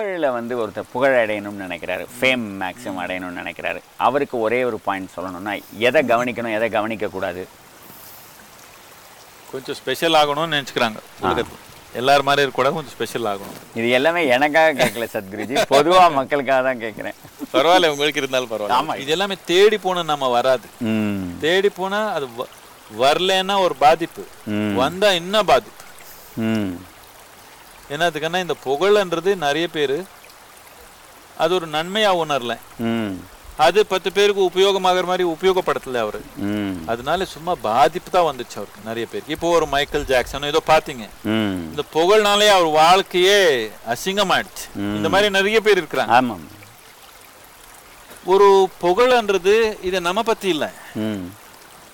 புகழில் வந்து ஒருத்தர் புகழ் அடையணும்னு நினைக்கிறாரு. ஃபேம் மேக்ஸிமம் அடையணும்னு நினைக்கிறாரு. அவருக்கு ஒரே ஒரு பாயிண்ட் சொல்லணும்னா எதை கவனிக்கணும் எதை கவனிக்கக்கூடாது? கொஞ்சம் ஸ்பெஷல் ஆகணும்னு நினச்சிக்கிறாங்க உலகத்தில். எல்லார் மாதிரி இருக்கக்கூடாது கொஞ்சம் ஸ்பெஷல் ஆகணும். இது எல்லாமே எனக்காக கேட்கல சத்குருஜி. பொதுவாக மக்களுக்காக தான் கேட்குறேன். பரவாயில்ல உங்களுக்கு இருந்தாலும் பரவாயில்ல. இது எல்லாமே தேடி போன நம்ம வராது. தேடி போனா அது வரலைன்னா ஒரு பாதிப்பு. ம். வந்தா இன்னும் பாதிப்பு. என்னத்துக்குன்னா இந்த புகழ்ன்றது நிறைய பேர். அது ஒரு நன்மையா உணரல. அது பத்து பேருக்கு உபயோகமாகிற மாதிரி உபயோகப்படுத்தல அவரு. அதனால சும்மா பாதிப்பு தான் வந்துச்சு அவருக்கு நிறைய பேருக்கு. இப்போ ஒரு மைக்கேல் ஜாக்சன் ஏதோ பார்த்தீங்க ம். இந்த புகழ்னாலே அவர் வாழ்க்கையே அசிங்கமாயிடுச்சு. இந்த மாதிரி நிறைய பேர் இருக்கிறாங்க. ஆமாம் ஒரு புகழ்ன்றது இது நம்ம பத்தி இல்லை.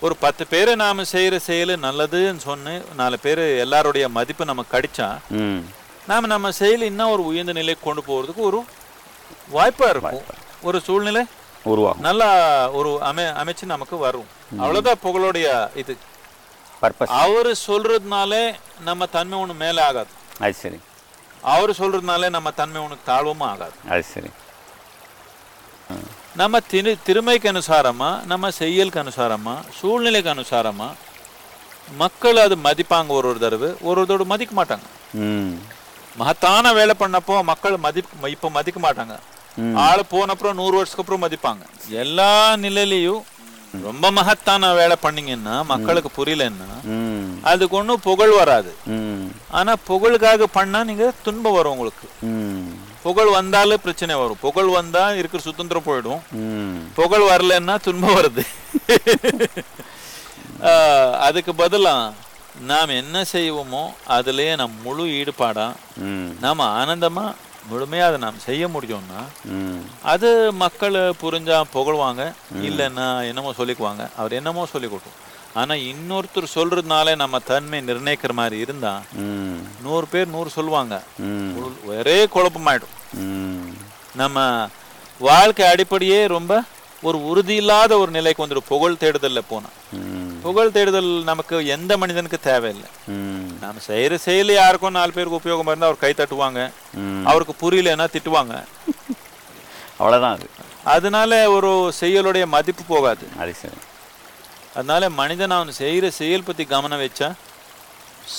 ஒரு பத்து பேரை நாம செய்யற செயல் நல்லதுன்னு சொன்னு நாலு பேர் எல்லாருடைய மதிப்பு நமக்கு கிடைச்சா நாம நம்ம செயல் இன்னும் ஒரு உயர்ந்த நிலைக்கு கொண்டு போறதுக்கு ஒரு வாய்ப்பா இருக்கும். ஒரு சூழ்நிலை உருவாகும். நல்லா ஒரு அமை அமைச்சு நமக்கு வரும். அவ்வளவுதான் புகழுடைய இது. பர்பஸ் அவரு சொல்றதுனாலே நம்ம தன்மை ஒண்ணு மேலே ஆகாது. அது சரி. அவரு சொல்றதுனாலே நம்ம தன்மை ஒண்ணு தாழ்வும் ஆகாது. அது சரி. நம்ம திரு திறமைக்கு அனுசாரமா நம்ம செயலுக்கு அனுசாரமா சூழ்நிலைக்கு அனுசாரமா மக்கள் அது மதிப்பாங்க ஒரு ஒரு தடவை. ஒரு ஒரு தடவை மதிக்க மாட்டாங்க. மகத்தான வேலை பண்ணப்போ மக்கள் மதிப்பு இப்ப மதிக்க மாட்டாங்க. ஆளு போன அப்புறம் நூறு வருஷத்துக்கு அப்புறம் மதிப்பாங்க. எல்லா நிலையிலையும் ரொம்ப மகத்தான வேலை பண்ணீங்கன்னா மக்களுக்கு புரியலன்னா அதுக்கு ஒன்றும் புகழ் வராது. ஆனா புகழுக்காக பண்ணா நீங்க துன்பம் வரும் உங்களுக்கு. புகழ் வந்தாலே பிரச்சனை வரும். புகழ் வந்தா இருக்கிற சுதந்திரம் போயிடும். புகழ் வரலன்னா துன்பம் வருது. அதுக்கு பதிலா நாம் என்ன செய்வோமோ அதுலயே நம் முழு ஈடுபாடா ம். நாம ஆனந்தமா முழுமையா அதை நாம் செய்ய முடியும்னா அது மக்கள் புரிஞ்சா புகழ்வாங்க இல்லைன்னா என்னமோ சொல்லிக்குவாங்க. அவர் என்னமோ சொல்லி கொடுக்கும். ஆனா இன்னொருத்தர் சொல்றதுனால நம்ம தன்மை நிர்ணயிக்கிற மாதிரி இருந்தா நூறு பேர் நூறு சொல்லுவாங்க. ஒரு- குழப்பமாயிடும். நம்ம வாழ்க்கை அடிப்படையே ரொம்ப ஒரு உறுதி இல்லாத ஒரு நிலைக்கு வந்துடும் புகழ் தேடுதல்ல போனா. ம். புகழ் தேடுதல் நமக்கு எந்த மனிதனுக்கு தேவையில்லை. ம். நாம செய்யற செயல் யாருக்கும் நாலு பேருக்கு உபயோகமா இருந்தா அவர் கை தட்டுவாங்க. அவருக்கு புரியலன்னா திட்டுவாங்க. அவ்வளோதான் அது. அதனால ஒரு செயலுடைய மதிப்பு போகாது. அது சரி. அதனால மனிதன் அவன் செய்யற செயல் பத்தி கவனம் வச்சா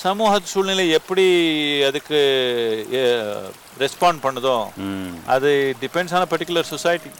சமூக சூழ்நிலை எப்படி அதுக்கு ரெஸ்பாண்ட் பண்ணுதோ அது டிபெண்ட்ஸ் ஆன பர்டிகுலர் சொசைட்டி